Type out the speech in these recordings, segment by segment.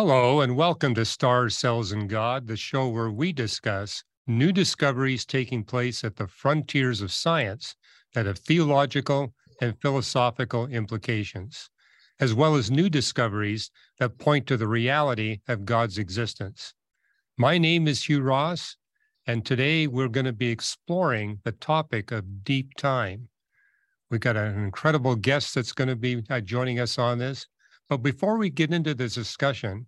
Hello, and welcome to Stars, Cells, and God, the show where we discuss new discoveries taking place at the frontiers of science that have theological and philosophical implications, as well as new discoveries that point to the reality of God's existence. My name is Hugh Ross, and today we're going to be exploring the topic of deep time. We've got an incredible guest that's going to be uh, joining us on this. But before we get into this discussion,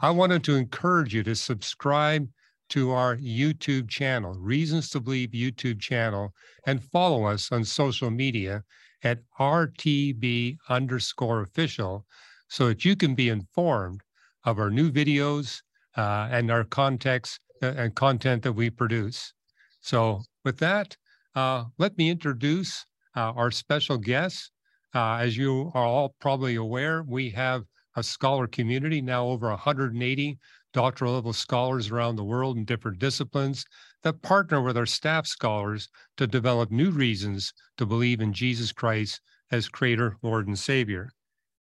I wanted to encourage you to subscribe to our YouTube channel, Reasons to Believe YouTube channel, and follow us on social media at RTB underscore official so that you can be informed of our new videos uh, and our context uh, and content that we produce. So with that, uh, let me introduce uh, our special guest. Uh, as you are all probably aware, we have a scholar community, now over 180 doctoral level scholars around the world in different disciplines that partner with our staff scholars to develop new reasons to believe in Jesus Christ as Creator, Lord, and Savior.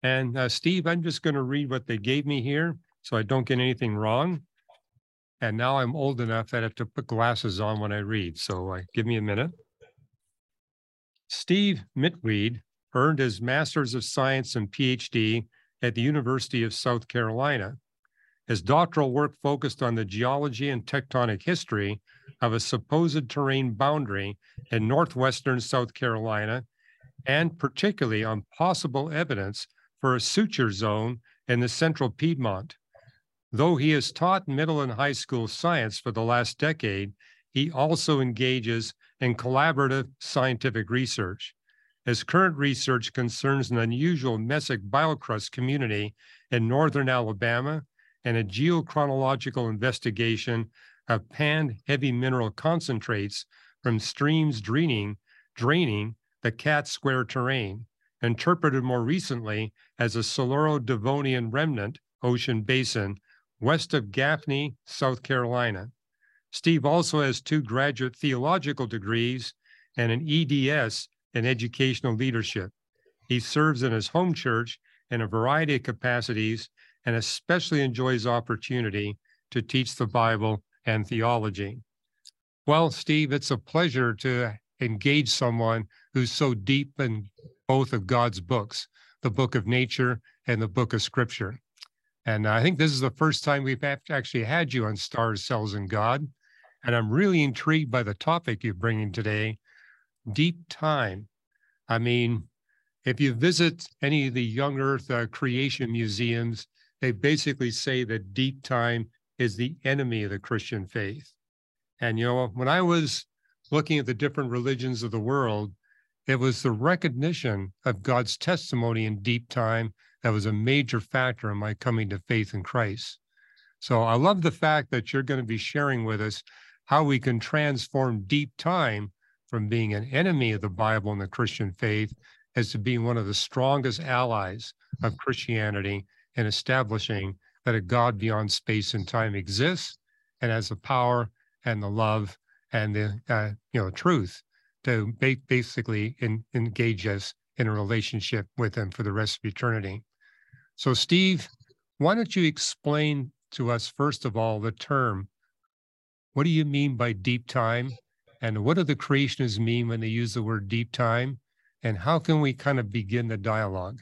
And uh, Steve, I'm just going to read what they gave me here so I don't get anything wrong. And now I'm old enough that I have to put glasses on when I read. So uh, give me a minute. Steve Mittwede earned his Master's of Science and PhD at the University of South Carolina. His doctoral work focused on the geology and tectonic history of a supposed terrane boundary in northwestern South Carolina, and particularly on possible evidence for a suture zone in the central Piedmont. Though he has taught middle and high school science for the last decade, he also engages in collaborative scientific research. His current research concerns an unusual mesic biocrust community in northern Alabama and a geochronological investigation of panned heavy mineral concentrates from streams draining, draining the Cat Square terrane, interpreted more recently as a Siluro-Devonian remnant ocean basin west of Gaffney, South Carolina. Steve also has two graduate theological degrees and an EDS in educational leadership. He serves in his home church in a variety of capacities and especially enjoys opportunity to teach the Bible and theology. Well, Steve, it's a pleasure to engage someone who's so deep in both of God's books, the book of nature and the book of scripture. And I think this is the first time we've actually had you on Stars, Cells, and God. And I'm really intrigued by the topic you're bringing today deep time. I mean, if you visit any of the young earth uh, creation museums, they basically say that deep time is the enemy of the Christian faith. And, you know, when I was looking at the different religions of the world, it was the recognition of God's testimony in deep time that was a major factor in my coming to faith in Christ. So I love the fact that you're going to be sharing with us how we can transform deep time from being an enemy of the Bible and the Christian faith as to being one of the strongest allies of Christianity in establishing that a God beyond space and time exists and has the power and the love and the uh, you know truth to ba- basically in, engage us in a relationship with him for the rest of eternity. So, Steve, why don't you explain to us, first of all, the term? What do you mean by deep time? And what do the creationists mean when they use the word deep time? And how can we kind of begin the dialogue?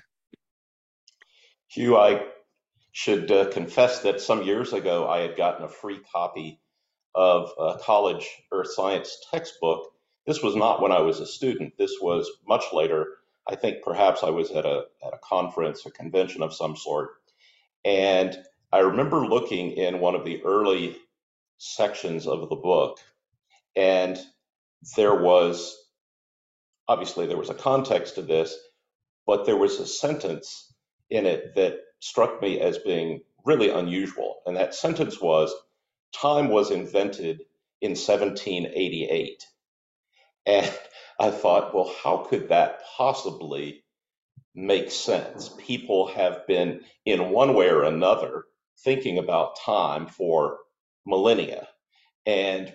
Hugh, I should uh, confess that some years ago I had gotten a free copy of a college earth science textbook. This was not when I was a student. This was much later. I think perhaps I was at a at a conference, a convention of some sort, and I remember looking in one of the early sections of the book and there was obviously there was a context to this, but there was a sentence in it that struck me as being really unusual. And that sentence was time was invented in 1788. And I thought, well, how could that possibly make sense? People have been, in one way or another, thinking about time for millennia. And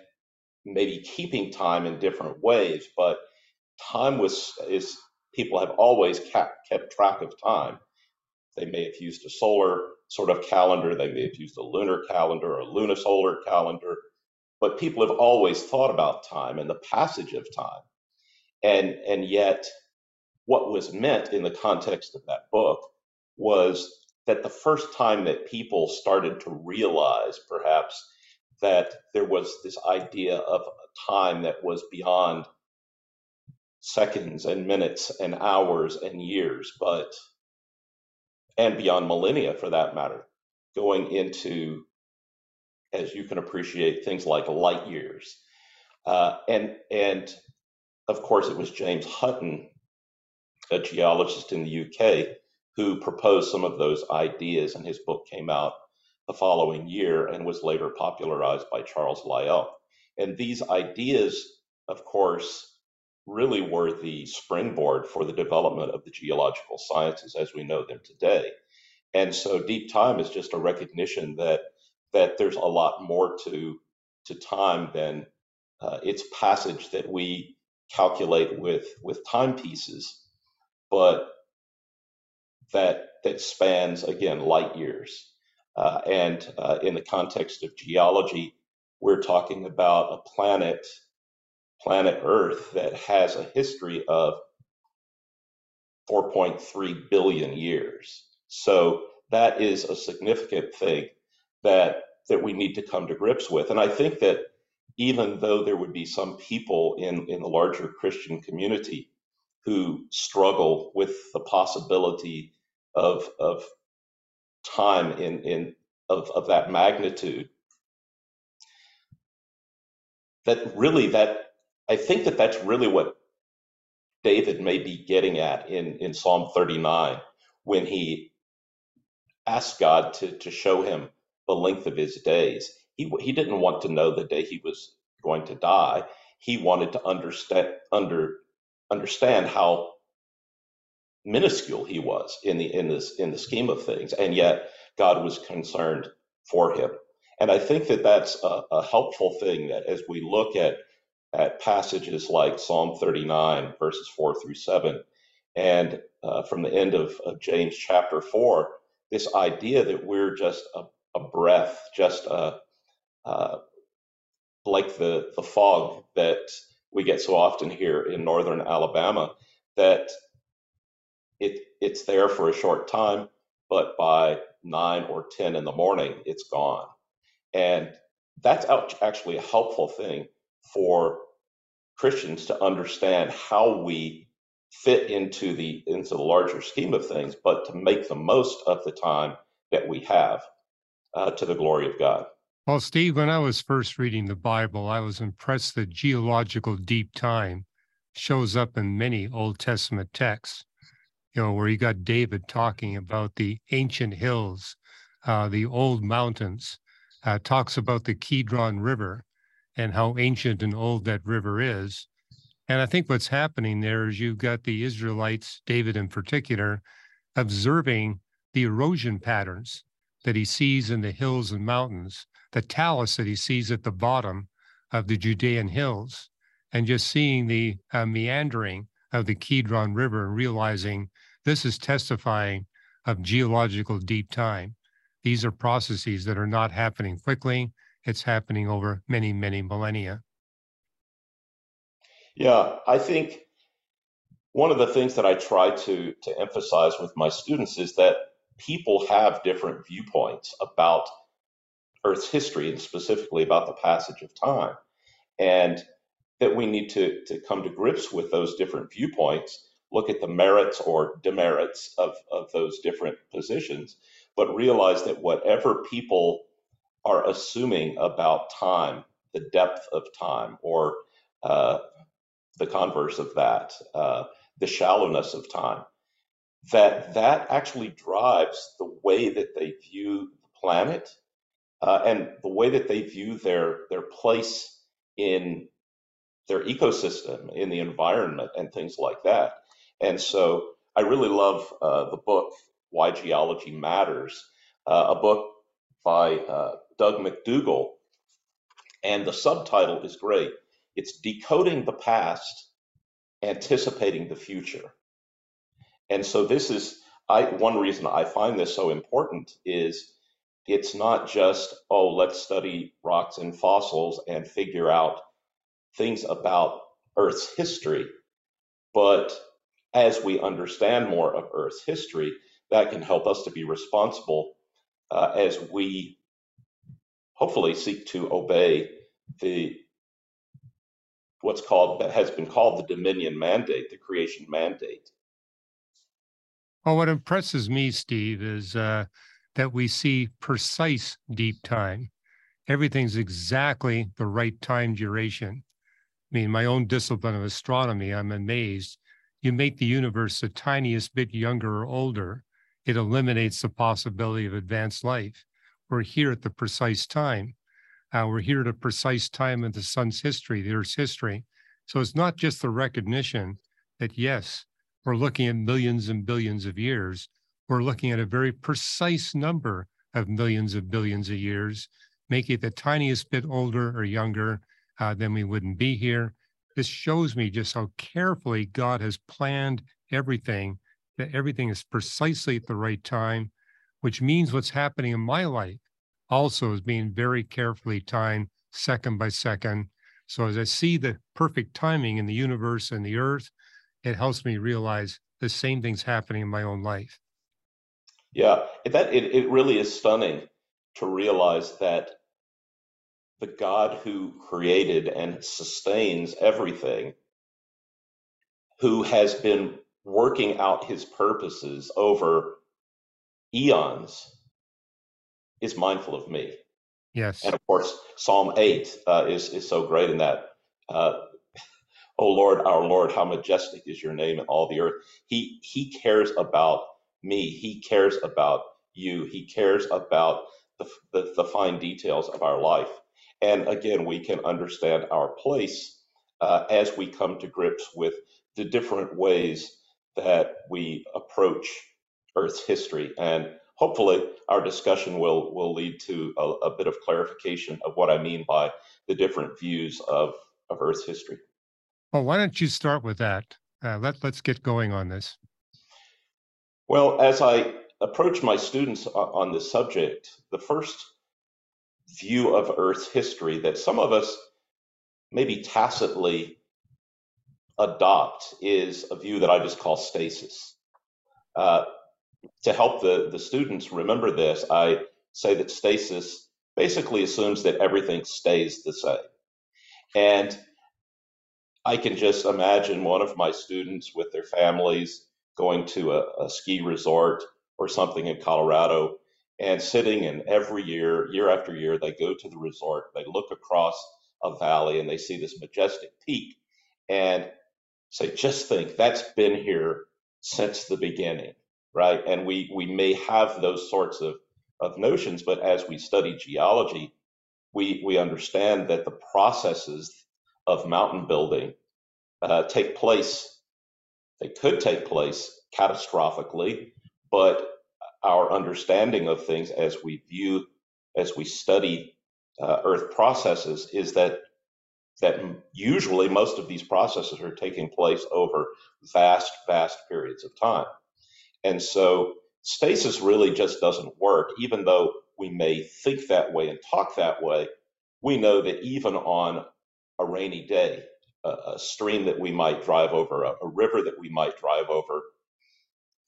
maybe keeping time in different ways, but time was is people have always kept kept track of time. They may have used a solar sort of calendar. They may have used a lunar calendar or a lunisolar calendar, but people have always thought about time and the passage of time. And, and yet, what was meant in the context of that book was that the first time that people started to realize, perhaps, that there was this idea of a time that was beyond seconds and minutes and hours and years, but and beyond millennia for that matter, going into, as you can appreciate, things like light years. Uh, and, and of course, it was James Hutton, a geologist in the UK, who proposed some of those ideas, and his book came out the following year and was later popularized by Charles Lyell. And these ideas, of course, really were the springboard for the development of the geological sciences as we know them today. And so deep time is just a recognition that that there's a lot more to to time than uh, its passage that we calculate with with timepieces, but that that spans again light years. Uh, and uh, in the context of geology, we're talking about a planet planet Earth that has a history of 4.3 billion years. So that is a significant thing that that we need to come to grips with. And I think that even though there would be some people in, in the larger Christian community who struggle with the possibility of of time in in of, of that magnitude, that really that I think that that's really what David may be getting at in, in Psalm 39 when he asked God to, to show him the length of his days. He, he didn't want to know the day he was going to die. He wanted to understand, under, understand how minuscule he was in the, in, this, in the scheme of things. And yet God was concerned for him. And I think that that's a, a helpful thing that as we look at at passages like Psalm 39, verses 4 through 7, and uh, from the end of, of, James chapter 4, this idea that we're just a, a breath, just a, uh, like the, the fog that we get so often here in northern Alabama, that it, it's there for a short time, but by 9 or 10 in the morning, it's gone. And that's actually a helpful thing for Christians to understand how we fit into the into the larger scheme of things, but to make the most of the time that we have uh, to the glory of God. Well, Steve, when I was first reading the Bible, I was impressed that geological deep time shows up in many Old Testament texts. You know, where you got David talking about the ancient hills, uh, the old mountains, uh, talks about the Kidron River, and how ancient and old that river is. And I think what's happening there is you've got the Israelites, David in particular, observing the erosion patterns that he sees in the hills and mountains, the talus that he sees at the bottom of the Judean hills, and just seeing the uh, meandering of the Kidron River and realizing this is testifying of geological deep time. These are processes that are not happening quickly it's happening over many, many millennia. Yeah, I think one of the things that I try to, to emphasize with my students is that people have different viewpoints about Earth's history and specifically about the passage of time. And that we need to, to come to grips with those different viewpoints, look at the merits or demerits of, of those different positions, but realize that whatever people are assuming about time, the depth of time, or uh, the converse of that, uh, the shallowness of time, that that actually drives the way that they view the planet uh, and the way that they view their their place in their ecosystem, in the environment, and things like that. And so, I really love uh, the book "Why Geology Matters," uh, a book by uh, Doug Macdougall, and the subtitle is great. It's Decoding the Past, Anticipating the Future. And so this is I one reason I find this so important is it's not just oh let's study rocks and fossils and figure out things about Earth's history, but as we understand more of Earth's history, that can help us to be responsible uh, as we hopefully seek to obey the what's called has been called the dominion mandate, the creation mandate. Well, what impresses me, Steve, is uh, that we see precise deep time. Everything's exactly the right time duration. I mean, my own discipline of astronomy, I'm amazed. You make the universe the tiniest bit younger or older, it eliminates the possibility of advanced life. We're here at the precise time. Uh, we're here at a precise time in the sun's history, the Earth's history. So it's not just the recognition that, yes, we're looking at millions and billions of years. We're looking at a very precise number of millions of billions of years, making it the tiniest bit older or younger, uh, then we wouldn't be here. This shows me just how carefully God has planned everything, that everything is precisely at the right time, which means what's happening in my life also is being very carefully timed second by second. So as I see the perfect timing in the universe and the earth, it helps me realize the same thing's happening in my own life. Yeah, that it, it really is stunning to realize that the God who created and sustains everything, who has been working out his purposes over eons, is mindful of me. Yes. And of course, Psalm 8 uh, is, is so great in that. Uh, oh Lord, our Lord, how majestic is your name in all the earth. He, he cares about me. He cares about you. He cares about the, the, the fine details of our life. And again, we can understand our place uh, as we come to grips with the different ways that we approach Earth's history. And hopefully, our discussion will, will lead to a, a bit of clarification of what I mean by the different views of, of Earth's history. Well, why don't you start with that? Uh, let, let's get going on this. Well, as I approach my students on this subject, the first view of Earth's history that some of us maybe tacitly adopt is a view that I just call stasis. Uh, to help the, the students remember this, I say that stasis basically assumes that everything stays the same. And I can just imagine one of my students with their families going to a, a ski resort or something in Colorado and sitting and every year, year after year, they go to the resort, they look across a valley and they see this majestic peak and say, just think that's been here since the beginning, right? And we, we may have those sorts of, of notions, but as we study geology, we, we understand that the processes of mountain building uh, take place, they could take place catastrophically, but our understanding of things as we view, as we study uh, Earth processes, is that that usually most of these processes are taking place over vast, vast periods of time. And so stasis really just doesn't work, even though we may think that way and talk that way. We know that even on a rainy day, a, a stream that we might drive over, a, a river that we might drive over,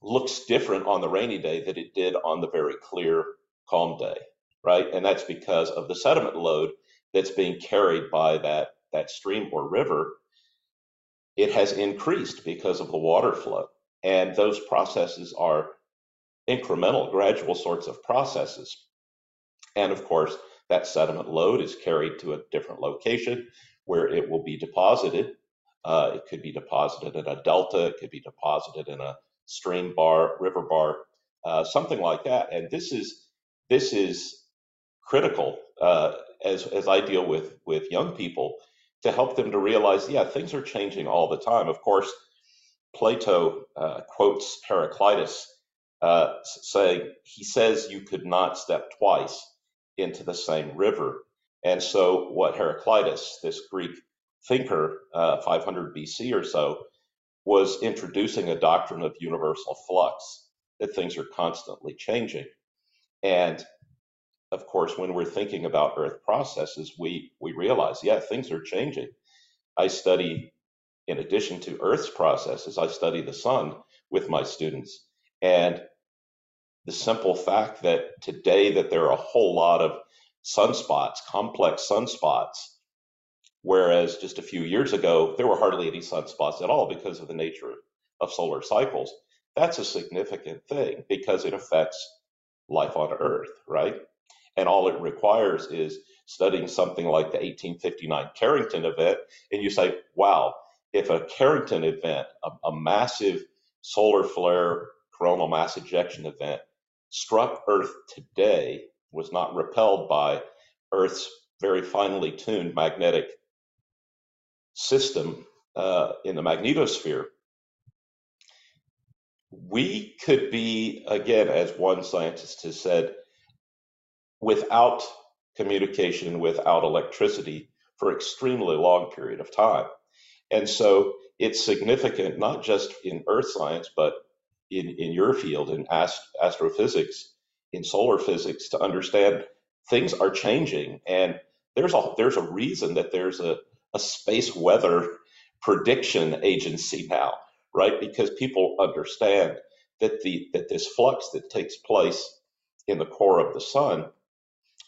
looks different on the rainy day than it did on the very clear, calm day, right? And that's because of the sediment load that's being carried by that, that stream or river. It has increased because of the water flow. And those processes are incremental, gradual sorts of processes. And of course, that sediment load is carried to a different location where it will be deposited. Uh, it could be deposited in a delta, it could be deposited in a stream bar, river bar, uh, something like that. And this is this is critical uh, as as I deal with with young people to help them to realize, yeah, things are changing all the time. Of course, Plato uh, quotes Heraclitus uh, saying he says you could not step twice into the same river. And so, what Heraclitus, this Greek thinker, uh, 500 BC or so, was introducing a doctrine of universal flux. that things are constantly changing. And of course, when we're thinking about Earth processes, we, we realize, yeah, things are changing. I study, in addition to Earth's processes, I study the sun with my students. And the simple fact that today that there are a whole lot of sunspots, complex sunspots, whereas just a few years ago, there were hardly any sunspots at all because of the nature of solar cycles. That's a significant thing because it affects life on Earth, right? And all it requires is studying something like the 1859 Carrington event, and you say, wow, if a Carrington event, a, a massive solar flare coronal mass ejection event, struck Earth today, was not repelled by Earth's very finely tuned magnetic system uh, in the magnetosphere, we could be, again, as one scientist has said, without communication, without electricity for extremely long period of time. And so it's significant, not just in earth science, but in, in your field, in ast- astrophysics, in solar physics, to understand things are changing. And there's a, there's a reason that there's a, a space weather prediction agency now, right? Because people understand that the that this flux that takes place in the core of the sun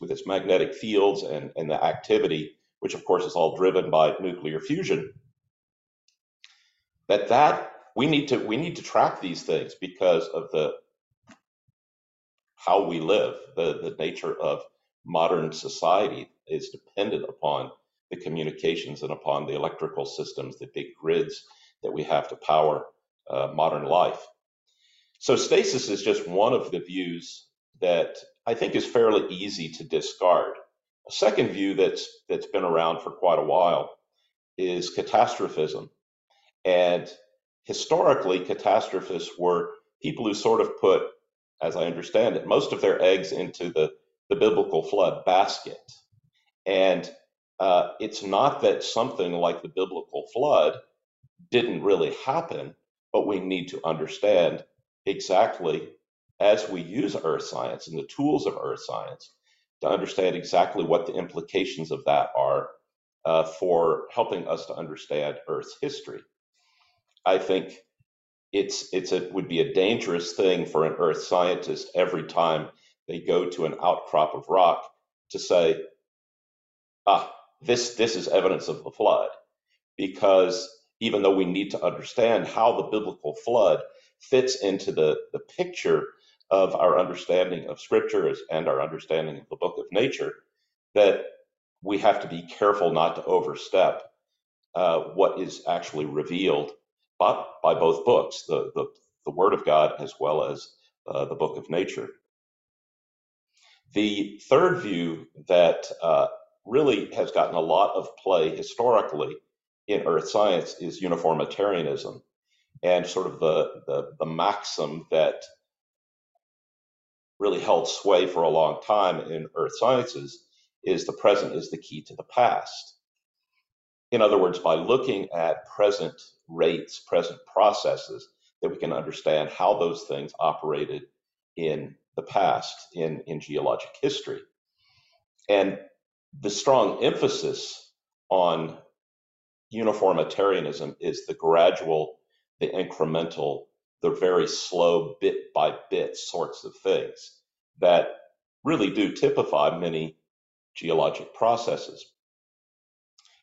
with its magnetic fields and, and the activity, which of course is all driven by nuclear fusion, that that we need to we need to track these things because of the how we live, the, the nature of modern society is dependent upon the communications and upon the electrical systems, the big grids that we have to power uh, modern life. So stasis is just one of the views that I think is fairly easy to discard. A second view that's that's been around for quite a while is catastrophism. And historically, catastrophists were people who sort of put, as I understand it, most of their eggs into the, the biblical flood basket. And uh, it's not that something like the biblical flood didn't really happen, but we need to understand exactly as we use earth science and the tools of earth science to understand exactly what the implications of that are uh, for helping us to understand Earth's history. I think it's it's a would be a dangerous thing for an Earth scientist every time they go to an outcrop of rock to say, ah, this this is evidence of the flood, because even though we need to understand how the biblical flood fits into the, the picture of our understanding of scriptures and our understanding of the book of nature, that we have to be careful not to overstep uh, what is actually revealed by, by both books, the, the, the Word of God as well as uh, the book of nature. The third view that uh, really has gotten a lot of play historically in earth science is uniformitarianism and sort of the, the, the maxim that really held sway for a long time in earth sciences is the present is the key to the past. In other words, by looking at present rates, present processes, that we can understand how those things operated in the past in, in geologic history. And the strong emphasis on uniformitarianism is the gradual, the incremental, the very slow bit by bit sorts of things that really do typify many geologic processes.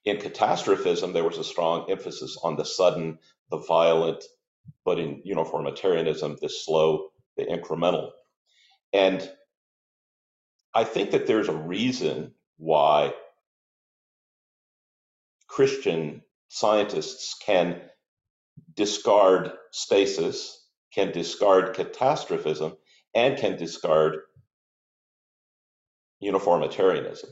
In catastrophism, there was a strong emphasis on the sudden, the violent, but in uniformitarianism, the slow, the incremental. And I think that there's a reason why Christian scientists can discard stasis, can discard catastrophism, and can discard uniformitarianism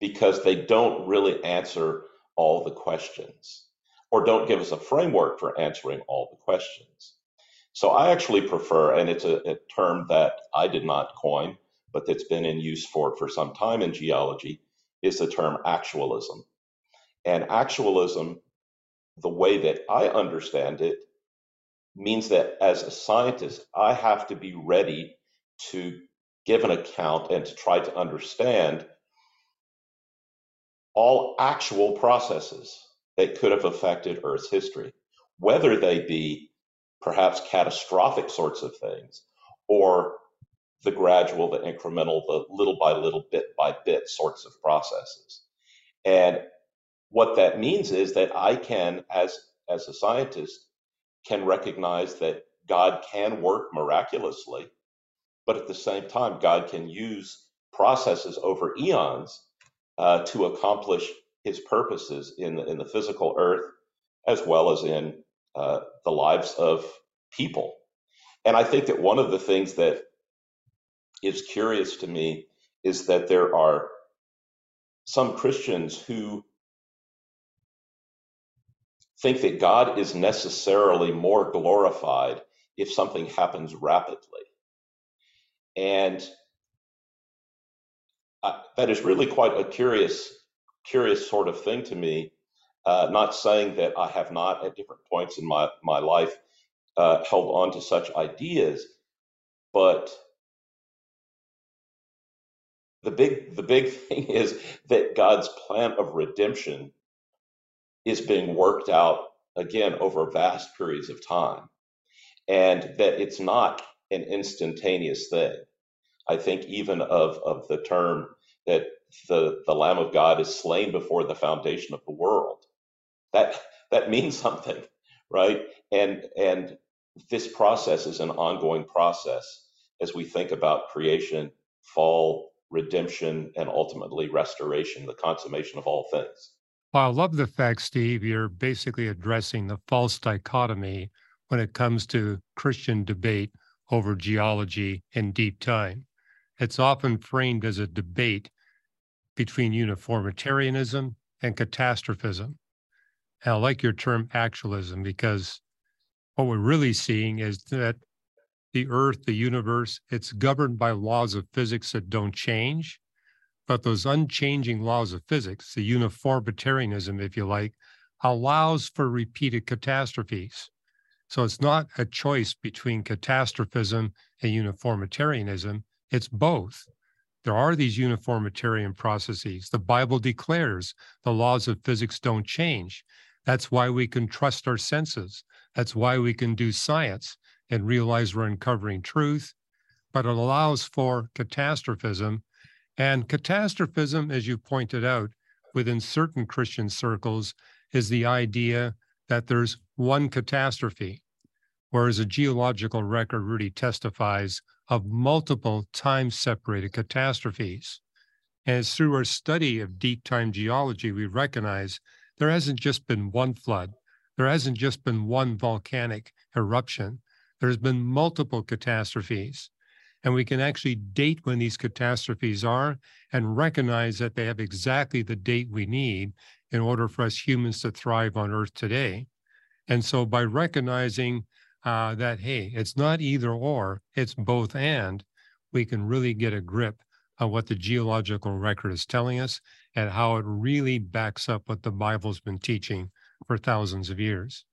because they don't really answer all the questions or don't give us a framework for answering all the questions. So I actually prefer, and it's a, a term that I did not coin, but that's been in use for, for some time in geology, is the term actualism. And actualism, the way that I understand it, means that as a scientist, I have to be ready to give an account and to try to understand all actual processes that could have affected Earth's history, whether they be perhaps catastrophic sorts of things or the gradual, the incremental, the little by little, bit by bit sorts of processes. And what that means is that I can, as, as a scientist, can recognize that God can work miraculously, but at the same time, God can use processes over eons uh, to accomplish his purposes in the, in the physical earth as well as in uh, the lives of people. And I think that one of the things that is curious to me is that there are some Christians who think that God is necessarily more glorified if something happens rapidly. And uh, that is really quite a curious, curious sort of thing to me. Uh, not saying that I have not, at different points in my my life, uh, held on to such ideas, but the big the big thing is that God's plan of redemption is being worked out again over vast periods of time, and that it's not an instantaneous thing. I think even of of the term that the the Lamb of God is slain before the foundation of the world. That that means something, right? And and this process is an ongoing process as we think about creation, fall, redemption, and ultimately restoration, the consummation of all things. Well, I love the fact, Steve, you're basically addressing the false dichotomy when it comes to Christian debate over geology and deep time. It's often framed as a debate between uniformitarianism and catastrophism. And I like your term actualism because what we're really seeing is that the earth, the universe, it's governed by laws of physics that don't change. But those unchanging laws of physics, the uniformitarianism, if you like, allows for repeated catastrophes. So it's not a choice between catastrophism and uniformitarianism. It's both. There are these uniformitarian processes. The Bible declares the laws of physics don't change. That's why we can trust our senses. That's why we can do science and realize we're uncovering truth. But it allows for catastrophism. And catastrophism, as you pointed out, within certain Christian circles, is the idea that there's one catastrophe, whereas a geological record really testifies of multiple time separated catastrophes. And it's through our study of deep time geology, we recognize there hasn't just been one flood, there hasn't just been one volcanic eruption, there's been multiple catastrophes. And we can actually date when these catastrophes are and recognize that they have exactly the date we need in order for us humans to thrive on Earth today. And so by recognizing uh, that, hey, it's not either or, it's both and, we can really get a grip on what the geological record is telling us and how it really backs up what the Bible's been teaching for thousands of years.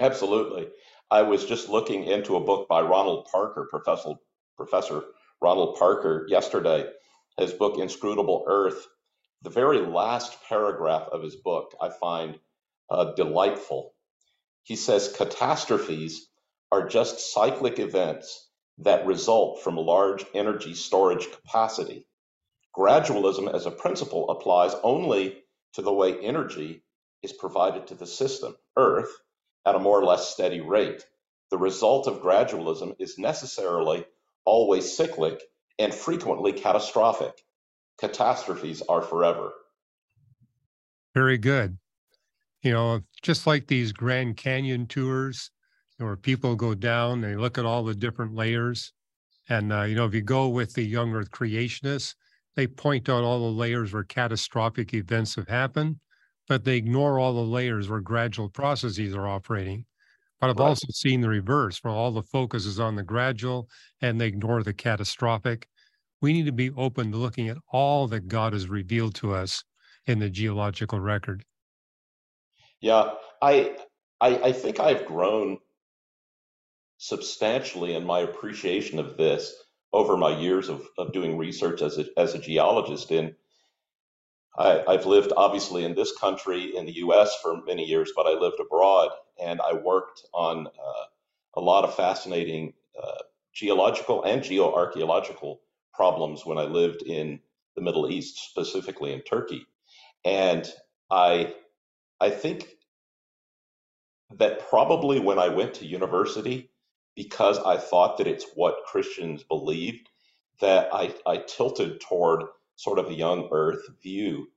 Absolutely. I was just looking into a book by Ronald Parker, Professor, Professor Ronald Parker, yesterday, his book, Inscrutable Earth. The very last paragraph of his book I find uh, delightful. He says catastrophes are just cyclic events that result from large energy storage capacity. Gradualism as a principle applies only to the way energy is provided to the system, Earth, at a more or less steady rate. The result of gradualism is necessarily always cyclic and frequently catastrophic. Catastrophes are forever. Very good you know, just like these Grand Canyon tours, where people go down, they look at all the different layers. And, uh, you know, if you go with the young earth creationists, they point out all the layers where catastrophic events have happened, but they ignore all the layers where gradual processes are operating. But I've right. also seen the reverse, where all the focus is on the gradual and they ignore the catastrophic. We need to be open to looking at all that God has revealed to us in the geological record. Yeah, I, I I think I've grown substantially in my appreciation of this over my years of, of doing research as a, as a geologist in I, have lived obviously in this country in the US for many years, but I lived abroad and I worked on uh, a lot of fascinating uh, geological and geoarchaeological problems when I lived in the Middle East, specifically in Turkey. And I, I think that probably when I went to university, because I thought that it's what Christians believed, that I, I tilted toward sort of a young earth view.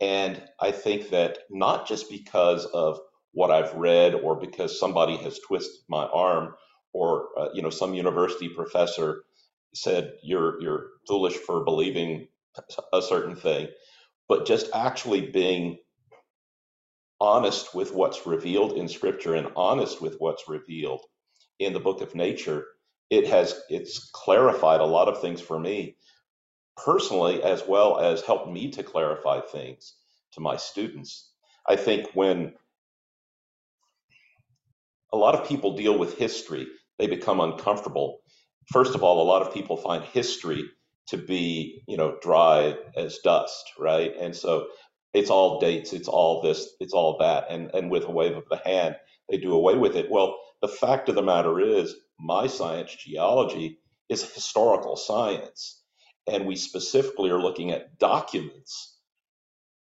And I think that not just because of what I've read or because somebody has twisted my arm or uh, you know some university professor said you're you're foolish for believing a certain thing but just actually being honest with what's revealed in scripture and honest with what's revealed in the book of nature it has it's clarified a lot of things for me personally as well as helped me to clarify things to my students. I think when a lot of people deal with history they become uncomfortable. First of all a lot of people find history to be you know dry as dust right? And so it's all dates it's all this it's all that. And and with a wave of the hand they do away with it. Well the fact of the matter is my science geology is historical science and we specifically are looking at documents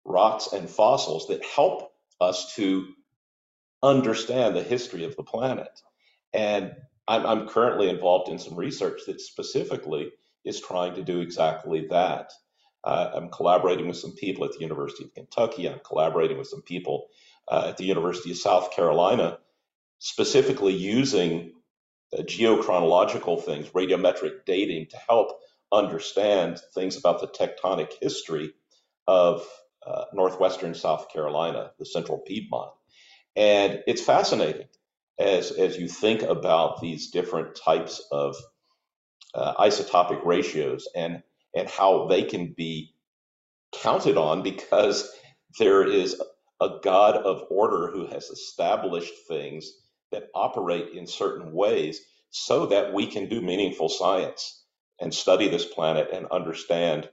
rocks and fossils that help us to understand the history of the planet and I'm, I'm currently involved in some research that specifically is trying to do exactly that. Uh, I'm collaborating with some people at the University of Kentucky. I'm collaborating with some people uh, at the University of South Carolina, specifically using uh, geochronological things, radiometric dating to help understand things about the tectonic history of uh, northwestern South Carolina, the central Piedmont. And it's fascinating as as you think about these different types of uh, isotopic ratios and and how they can be counted on because there is a God of order who has established things that operate in certain ways so that we can do meaningful science and study this planet and understand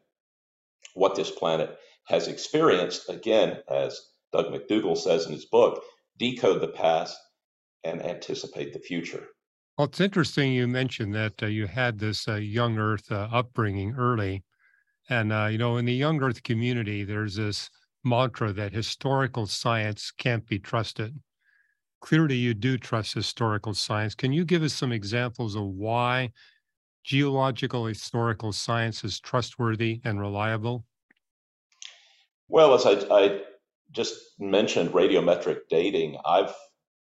what this planet has experienced. Again, as Doug Macdougall says in his book, decode the past and anticipate the future. Well, it's interesting you mentioned that uh, you had this uh, young Earth uh, upbringing early. And, uh, you know, in the young Earth community, there's this mantra that historical science can't be trusted. Clearly, you do trust historical science. Can you give us some examples of why geological historical science is trustworthy and reliable? Well, as I, I just mentioned, radiometric dating, I've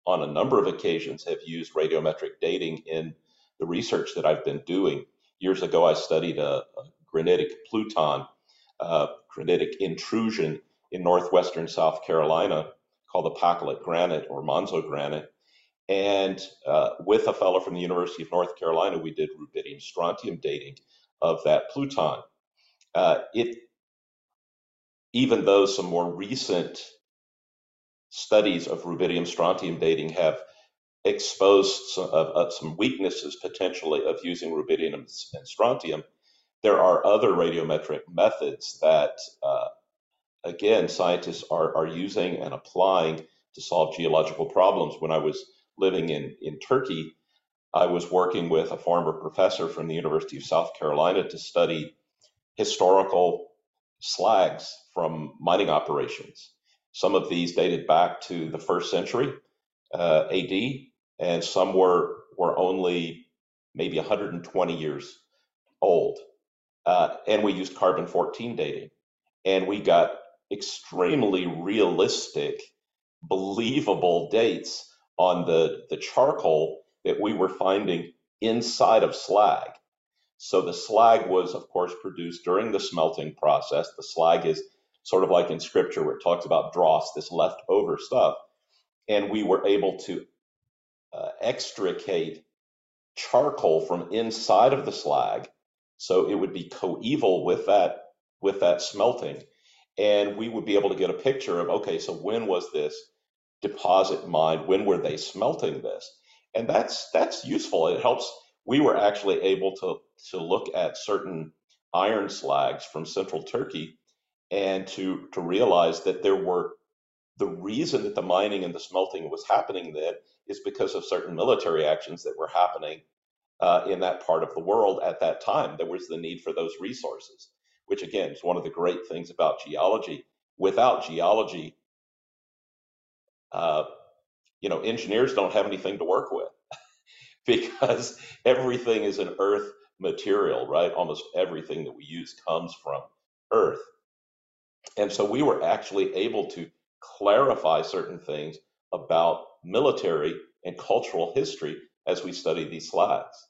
on a number of occasions have used radiometric dating in the research that I've been doing. Years ago, I studied a, a granitic pluton, granitic intrusion in northwestern South Carolina called the Pacolet granite or Monzogranite. And uh, with a fellow from the University of North Carolina, we did rubidium strontium dating of that pluton. Uh, it, even though some more recent studies of rubidium strontium dating have exposed some, uh, some weaknesses potentially of using rubidium and strontium. There are other radiometric methods that, uh, again, scientists are, are using and applying to solve geological problems. When I was living in, in Turkey, I was working with a former professor from the University of South Carolina to study historical slags from mining operations. Some of these dated back to the first century uh, AD, and some were were only maybe 120 years old. Uh, and we used carbon 14 dating, and we got extremely realistic, believable dates on the the charcoal that we were finding inside of slag. So the slag was, of course, produced during the smelting process. The slag is sort of like in scripture where it talks about dross, this leftover stuff. And we were able to uh, extricate charcoal from inside of the slag so it would be coeval with that with that smelting and we would be able to get a picture of okay so when was this deposit mined when were they smelting this and that's that's useful. It helps. We were actually able to to look at certain iron slags from central Turkey and to to realize that there were the reason that the mining and the smelting was happening then is because of certain military actions that were happening uh, in that part of the world at that time. There was the need for those resources, which again is one of the great things about geology. Without geology, uh, you know, engineers don't have anything to work with because everything is an earth material, right? Almost everything that we use comes from earth. And so we were actually able to clarify certain things about military and cultural history as we study these slides.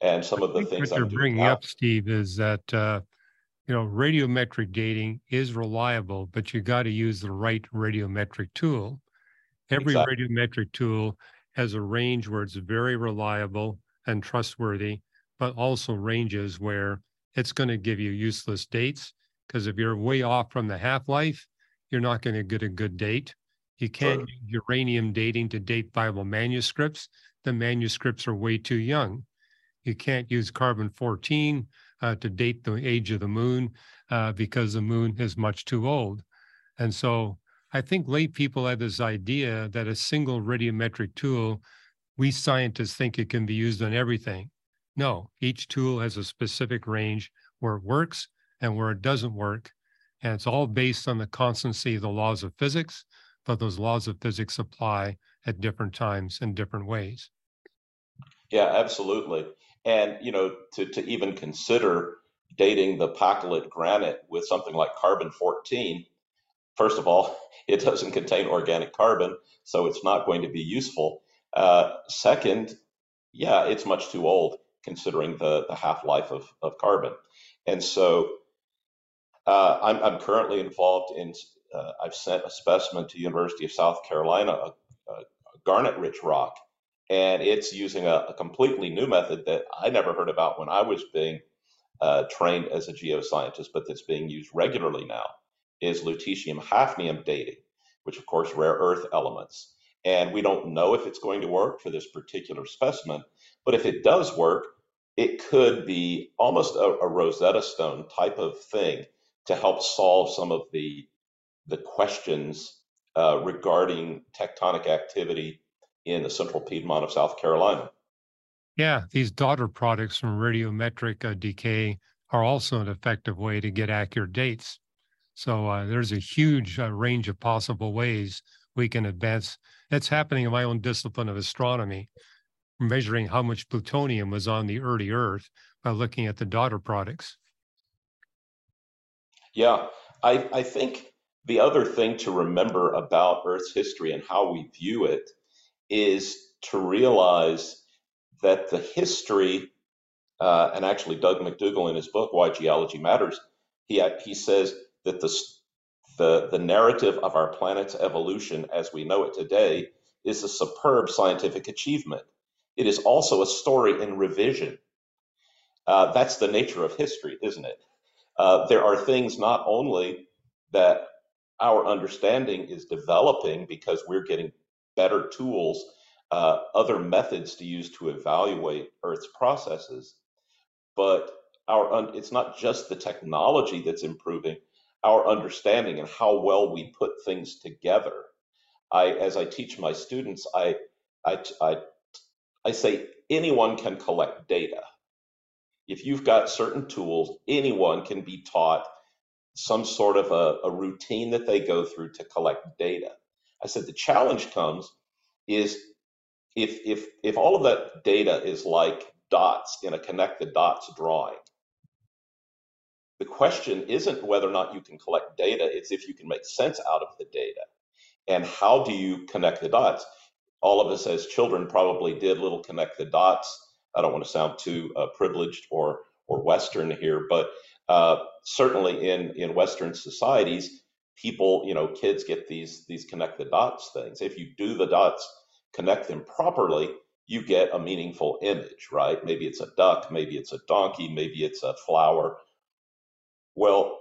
And some of the things what you're bringing up, Steve, is that uh, you know radiometric dating is reliable, but you got to use the right radiometric tool. Every exactly. radiometric tool has a range where it's very reliable and trustworthy, but also ranges where it's going to give you useless dates. Because if you're way off from the half life, you're not going to get a good date. You can't sure. use uranium dating to date Bible manuscripts. The manuscripts are way too young. You can't use carbon 14 uh, to date the age of the moon uh, because the moon is much too old. And so I think lay people have this idea that a single radiometric tool, we scientists think it can be used on everything. No, each tool has a specific range where it works and where it doesn't work. And it's all based on the constancy of the laws of physics, but those laws of physics apply at different times in different ways. Yeah, absolutely. And, you know, to, to even consider dating the Pacolet granite with something like carbon 14, first of all, it doesn't contain organic carbon, so it's not going to be useful. Uh, second, yeah, it's much too old considering the, the half life of, of carbon. And so uh, I'm, I'm currently involved in, uh, I've sent a specimen to University of South Carolina, a, a garnet rich rock, and it's using a, a, completely new method that I never heard about when I was being uh, trained as a geoscientist, but that's being used regularly now, is lutetium hafnium dating, which of course rare earth elements. And we don't know if it's going to work for this particular specimen, but if it does work, it could be almost a, a Rosetta Stone type of thing to help solve some of the the questions uh, regarding tectonic activity in the central Piedmont of South Carolina. Yeah, these daughter products from radiometric uh, decay are also an effective way to get accurate dates. So uh, there's a huge uh, range of possible ways we can advance. That's happening in my own discipline of astronomy, measuring how much plutonium was on the early Earth by looking at the daughter products. Yeah, I, I think the other thing to remember about Earth's history and how we view it is to realize that the history, uh, and actually Doug Macdougall in his book Why Geology Matters, he he says that the the the narrative of our planet's evolution as we know it today is a superb scientific achievement. It is also a story in revision. Uh, that's the nature of history, isn't it? Uh, there are things not only that our understanding is developing because we're getting better tools, uh, other methods to use to evaluate Earth's processes, but our it's not just the technology that's improving, our understanding and how well we put things together. I, as I teach my students, I, I, I, I say anyone can collect data if you've got certain tools, anyone can be taught some sort of a, a, routine that they go through to collect data. I said the challenge comes is if if if all of that data is like dots in a connect the dots drawing. The question isn't whether or not you can collect data, it's if you can make sense out of the data. And how do you connect the dots? All of us as children probably did little connect the dots I don't want to sound too uh, privileged or or Western here, but uh, certainly in in Western societies, people, you know, kids get these these connect the dots things. If you do the dots, connect them properly, you get a meaningful image, right? Maybe it's a duck, maybe it's a donkey, maybe it's a flower. Well,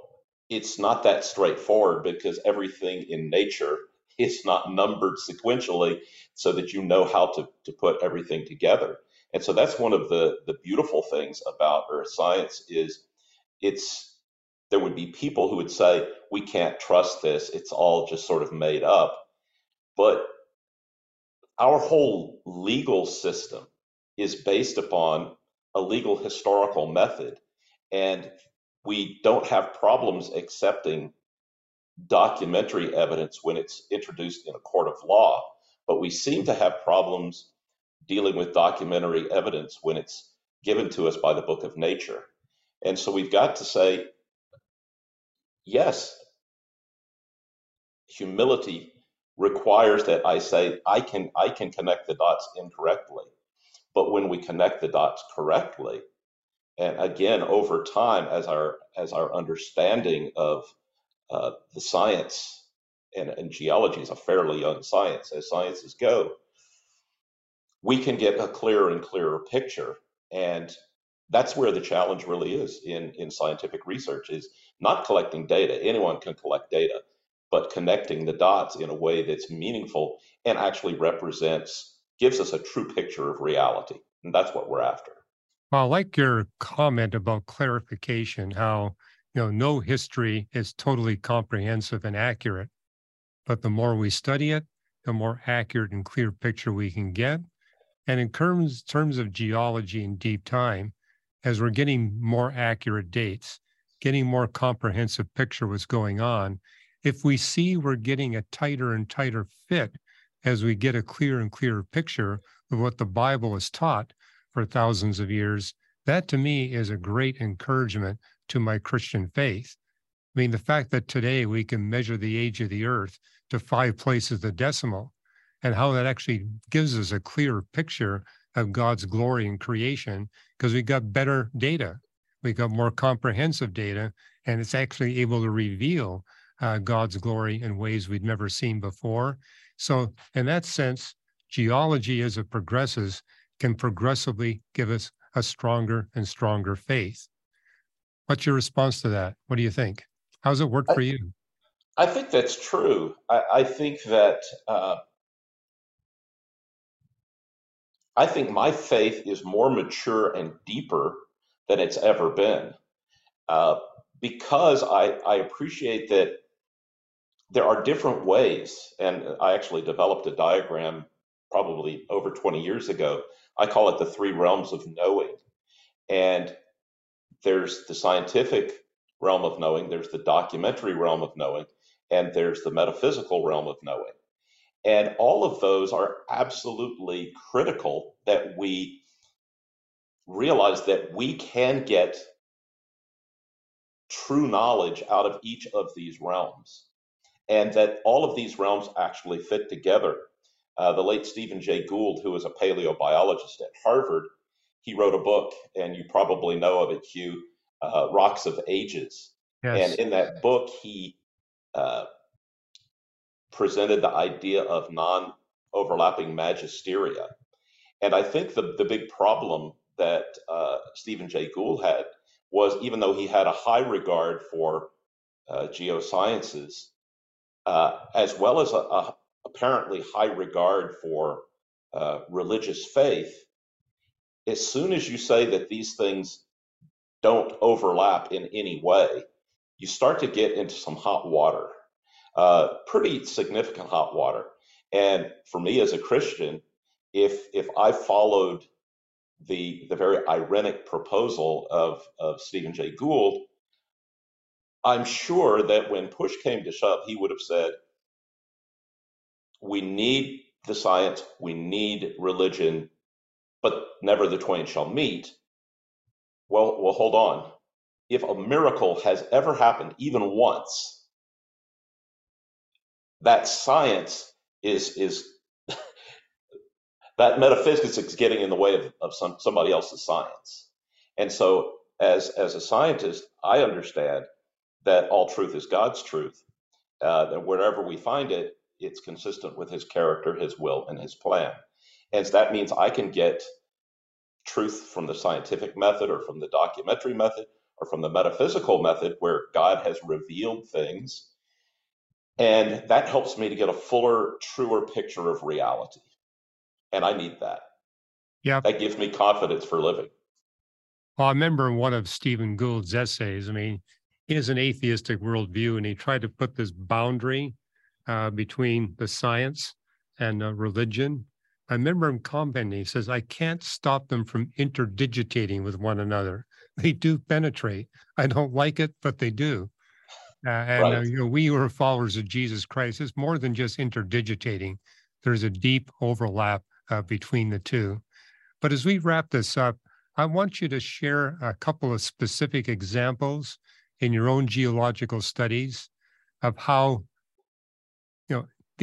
it's not that straightforward because everything in nature it's not numbered sequentially so that you know how to, to put everything together. And so that's one of the, the beautiful things about earth science is it's there would be people who would say, we can't trust this, it's all just sort of made up. But our whole legal system is based upon a legal historical method. And we don't have problems accepting documentary evidence when it's introduced in a court of law, but we seem to have problems dealing with documentary evidence when it's given to us by the book of nature. And so we've got to say, yes, humility requires that I say I can I can connect the dots incorrectly. But when we connect the dots correctly, and again over time as our as our understanding of uh, the science and, and geology is a fairly young science as sciences go, we can get a clearer and clearer picture. And that's where the challenge really is in, in scientific research is not collecting data. Anyone can collect data, but connecting the dots in a way that's meaningful and actually represents, gives us a true picture of reality. And that's what we're after. Well, I like your comment about clarification, how you know no history is totally comprehensive and accurate. But the more we study it, the more accurate and clear picture we can get. And in terms, terms of geology and deep time, as we're getting more accurate dates, getting more comprehensive picture what's going on, if we see we're getting a tighter and tighter fit as we get a clear and clearer picture of what the Bible has taught for thousands of years, that to me is a great encouragement to my Christian faith. I mean, the fact that today we can measure the age of the earth to five places the decimal and how that actually gives us a clear picture of God's glory in creation because we got better data. We got more comprehensive data, and it's actually able to reveal uh, God's glory in ways we'd never seen before. So, in that sense, geology as it progresses can progressively give us a stronger and stronger faith. What's your response to that? What do you think? How's it work for you? I think that's true. I, I think that uh, I think my faith is more mature and deeper than it's ever been uh, because I, I appreciate that there are different ways. And I actually developed a diagram probably over 20 years ago. I call it the three realms of knowing. And there's the scientific realm of knowing, there's the documentary realm of knowing, and there's the metaphysical realm of knowing. And all of those are absolutely critical that we realize that we can get true knowledge out of each of these realms and that all of these realms actually fit together. Uh, the late Stephen Jay Gould, who was a paleobiologist at Harvard, he wrote a book, and you probably know of it, Hugh, uh, Rocks of Ages. Yes. And in that book, he uh, presented the idea of non overlapping magisteria. And I think the, the big problem that uh, Stephen Jay Gould had was even though he had a high regard for uh, geosciences, uh, as well as a, a, apparently high regard for uh, religious faith, as soon as you say that these things don't overlap in any way, you start to get into some hot water, uh, pretty significant hot water. And for me as a Christian, if if I followed the the very ironic proposal of of Stephen Jay Gould, I'm sure that when push came to shove, he would have said, "We need the science, we need religion, but never the twain shall meet." Well, well, hold on. If a miracle has ever happened, even once, that science is is that metaphysics is getting in the way of, of some, somebody else's science. And so as as a scientist, I understand that all truth is God's truth. Uh, that wherever we find it, it's consistent with His character, His will, and His plan. And so that means I can get truth from the scientific method, or from the documentary method, or from the metaphysical method, where God has revealed things And that helps me to get a fuller, truer picture of reality. And I need that. Yeah. That gives me confidence for living. Well, I remember one of Stephen Gould's essays. I mean, he has an atheistic worldview, and he tried to put this boundary uh, between the science and uh, religion. I remember him commenting, he says, I can't stop them from interdigitating with one another. They do penetrate. I don't like it, but they do. Uh, and uh, Right. you know, we who are followers of Jesus Christ, it's more than just interdigitating. There's a deep overlap uh, between the two. But as we wrap this up, I want you to share a couple of specific examples in your own geological studies of how, you know, th-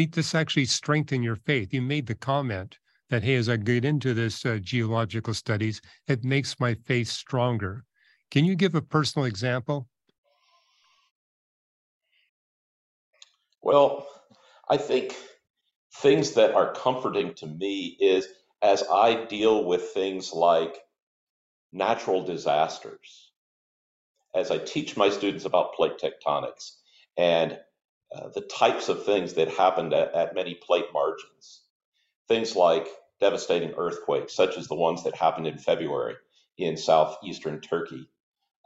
this actually strengthened your faith. You made the comment that, hey, as I get into this uh, geological studies, it makes my faith stronger. Can you give a personal example? Well, I think things that are comforting to me is as I deal with things like natural disasters, as I teach my students about plate tectonics and uh, the types of things that happened at, at many plate margins, things like devastating earthquakes, such as the ones that happened in February in southeastern Turkey,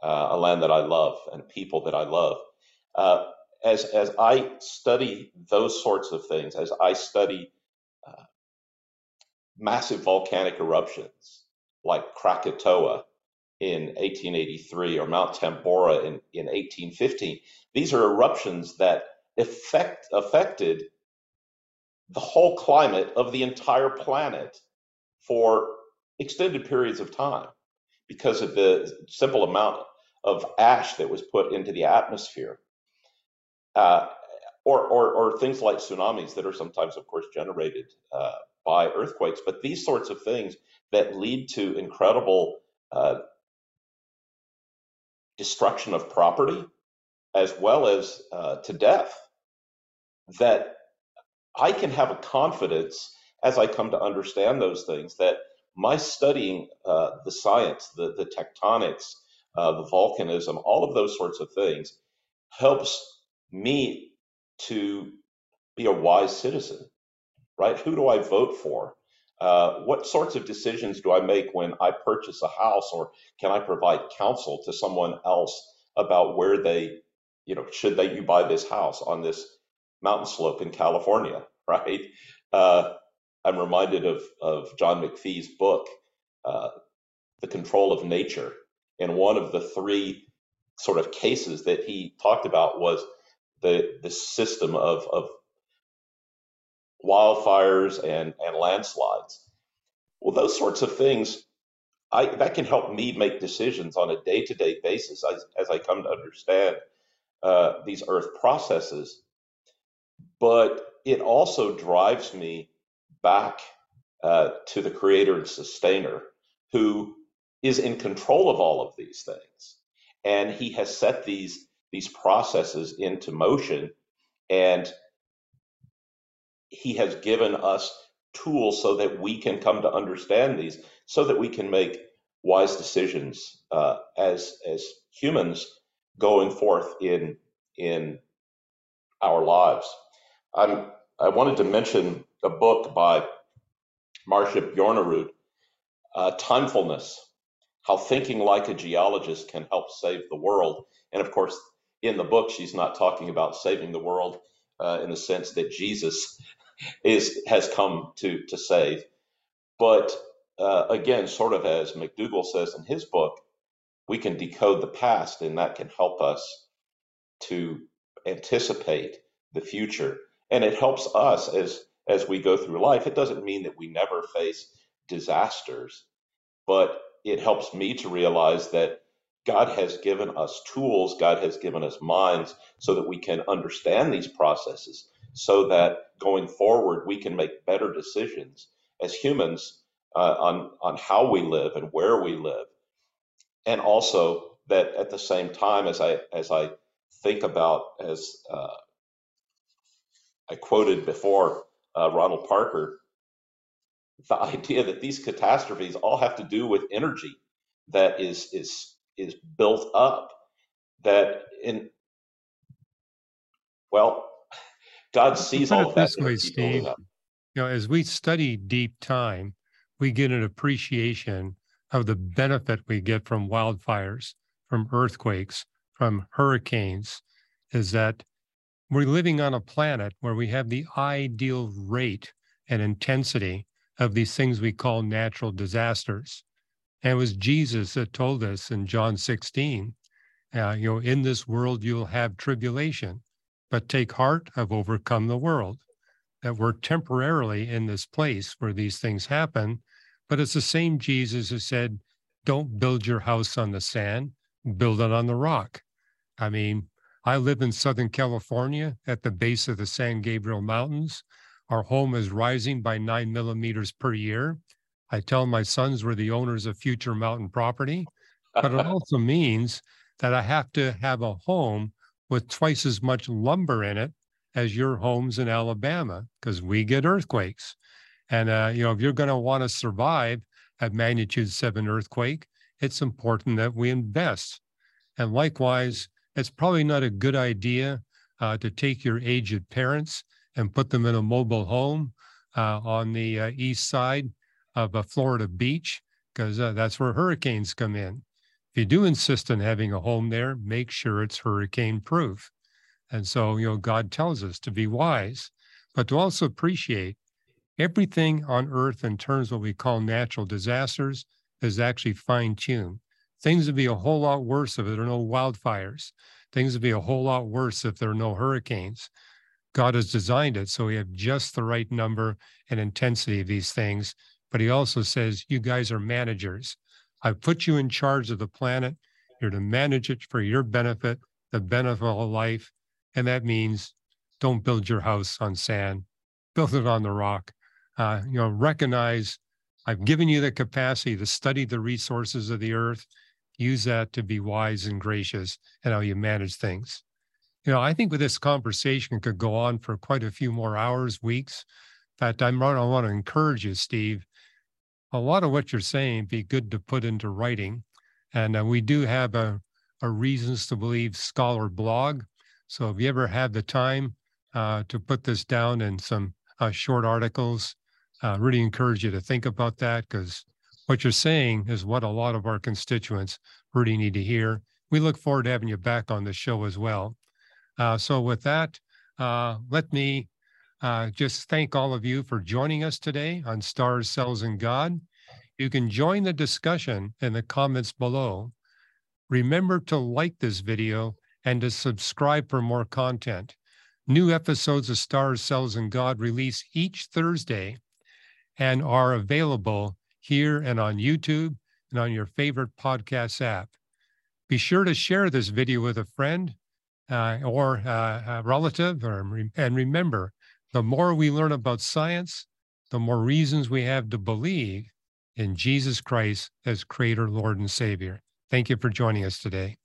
uh, a land that I love and people that I love. Uh, as as I study those sorts of things, as I study uh, massive volcanic eruptions like Krakatoa in 1883 or Mount Tambora in, in 1815, these are eruptions that affect affected the whole climate of the entire planet for extended periods of time because of the simple amount of ash that was put into the atmosphere uh, or, or, or things like tsunamis that are sometimes, of course, generated uh, by earthquakes. But these sorts of things that lead to incredible uh, destruction of property as well as uh, to death, that I can have a confidence as I come to understand those things that my studying uh, the science, the, the tectonics, uh, the volcanism, all of those sorts of things helps me to be a wise citizen, right? Who do I vote for? Uh, what sorts of decisions do I make when I purchase a house, or can I provide counsel to someone else about where they, you know, should they you buy this house on this mountain slope in California, right? Uh, I'm reminded of of John McPhee's book, uh, The Control of Nature, and one of the three sort of cases that he talked about was the the system of of wildfires and and landslides. Well, those sorts of things, I that can help me make decisions on a day to day basis as as I come to understand uh, these earth processes. But it also drives me back uh, to the creator and sustainer who is in control of all of these things. And he has set these these processes into motion and he has given us tools so that we can come to understand these so that we can make wise decisions uh, as as humans going forth in in our lives i'm i wanted to mention a book by marcia bjornerud uh, timefulness how thinking like a geologist can help save the world and of course in the book she's not talking about saving the world uh, in the sense that jesus is has come to to save. But uh, again, sort of as Macdougall says in his book, we can decode the past, and that can help us to anticipate the future. And it helps us as as we go through life. It doesn't mean that we never face disasters, but it helps me to realize that God has given us tools, God has given us minds so that we can understand these processes, so that going forward we can make better decisions as humans uh, on, on how we live and where we live. And also that at the same time, as I, as I think about, as uh, I quoted before uh, Ronald Parker, the idea that these catastrophes all have to do with energy that is, is, is built up that in well God sees all it of that this way, Steve. You know, as we study deep time, we get an appreciation of the benefit we get from wildfires, from earthquakes, from hurricanes, is that we're living on a planet where we have the ideal rate and intensity of these things we call natural disasters. And it was Jesus that told us in John 16, uh, you know, in this world you'll have tribulation, but take heart, I've overcome the world. That we're temporarily in this place where these things happen, but it's the same Jesus who said, don't build your house on the sand, build it on the rock. I mean, I live in Southern California at the base of the San Gabriel Mountains. Our home is rising by nine millimeters per year. I tell my sons we're the owners of future mountain property, but it also means that I have to have a home with twice as much lumber in it as your homes in Alabama because we get earthquakes. And, uh, you know, if you're going to want to survive a magnitude seven earthquake, it's important that we invest. And likewise, it's probably not a good idea uh, to take your aged parents and put them in a mobile home uh, on the uh, east side of a Florida beach because uh, that's where hurricanes come in. If you do insist on having a home there, make sure it's hurricane proof. And so, you know, God tells us to be wise, but to also appreciate everything on earth in terms of what we call natural disasters is actually fine tuned. Things would be a whole lot worse if there are no wildfires. Things would be a whole lot worse if there are no hurricanes. God has designed it so we have just the right number and intensity of these things. But he also says, you guys are managers. I've put you in charge of the planet. You're to manage it for your benefit, the benefit of life. And that means don't build your house on sand, build it on the rock. Uh, you know, recognize I've given you the capacity to study the resources of the earth, use that to be wise and gracious and how you manage things. You know, I think with this conversation could go on for quite a few more hours, weeks. In fact, I'm, I want to encourage you, Steve. A lot of what you're saying be good to put into writing. And uh, we do have a, a reasons to believe scholar blog. So if you ever have the time uh, to put this down in some uh, short articles, uh, really encourage you to think about that because what you're saying is what a lot of our constituents really need to hear. We look forward to having you back on the show as well. Uh, so with that, uh, let me uh, just thank all of you for joining us today on Stars, Cells, and God. You can join the discussion in the comments below. Remember to like this video and to subscribe for more content. New episodes of Stars, Cells, and God release each Thursday and are available here and on YouTube and on your favorite podcast app. Be sure to share this video with a friend uh, or uh, a relative, or, and remember, the more we learn about science, the more reasons we have to believe in Jesus Christ as Creator, Lord, and Savior. Thank you for joining us today.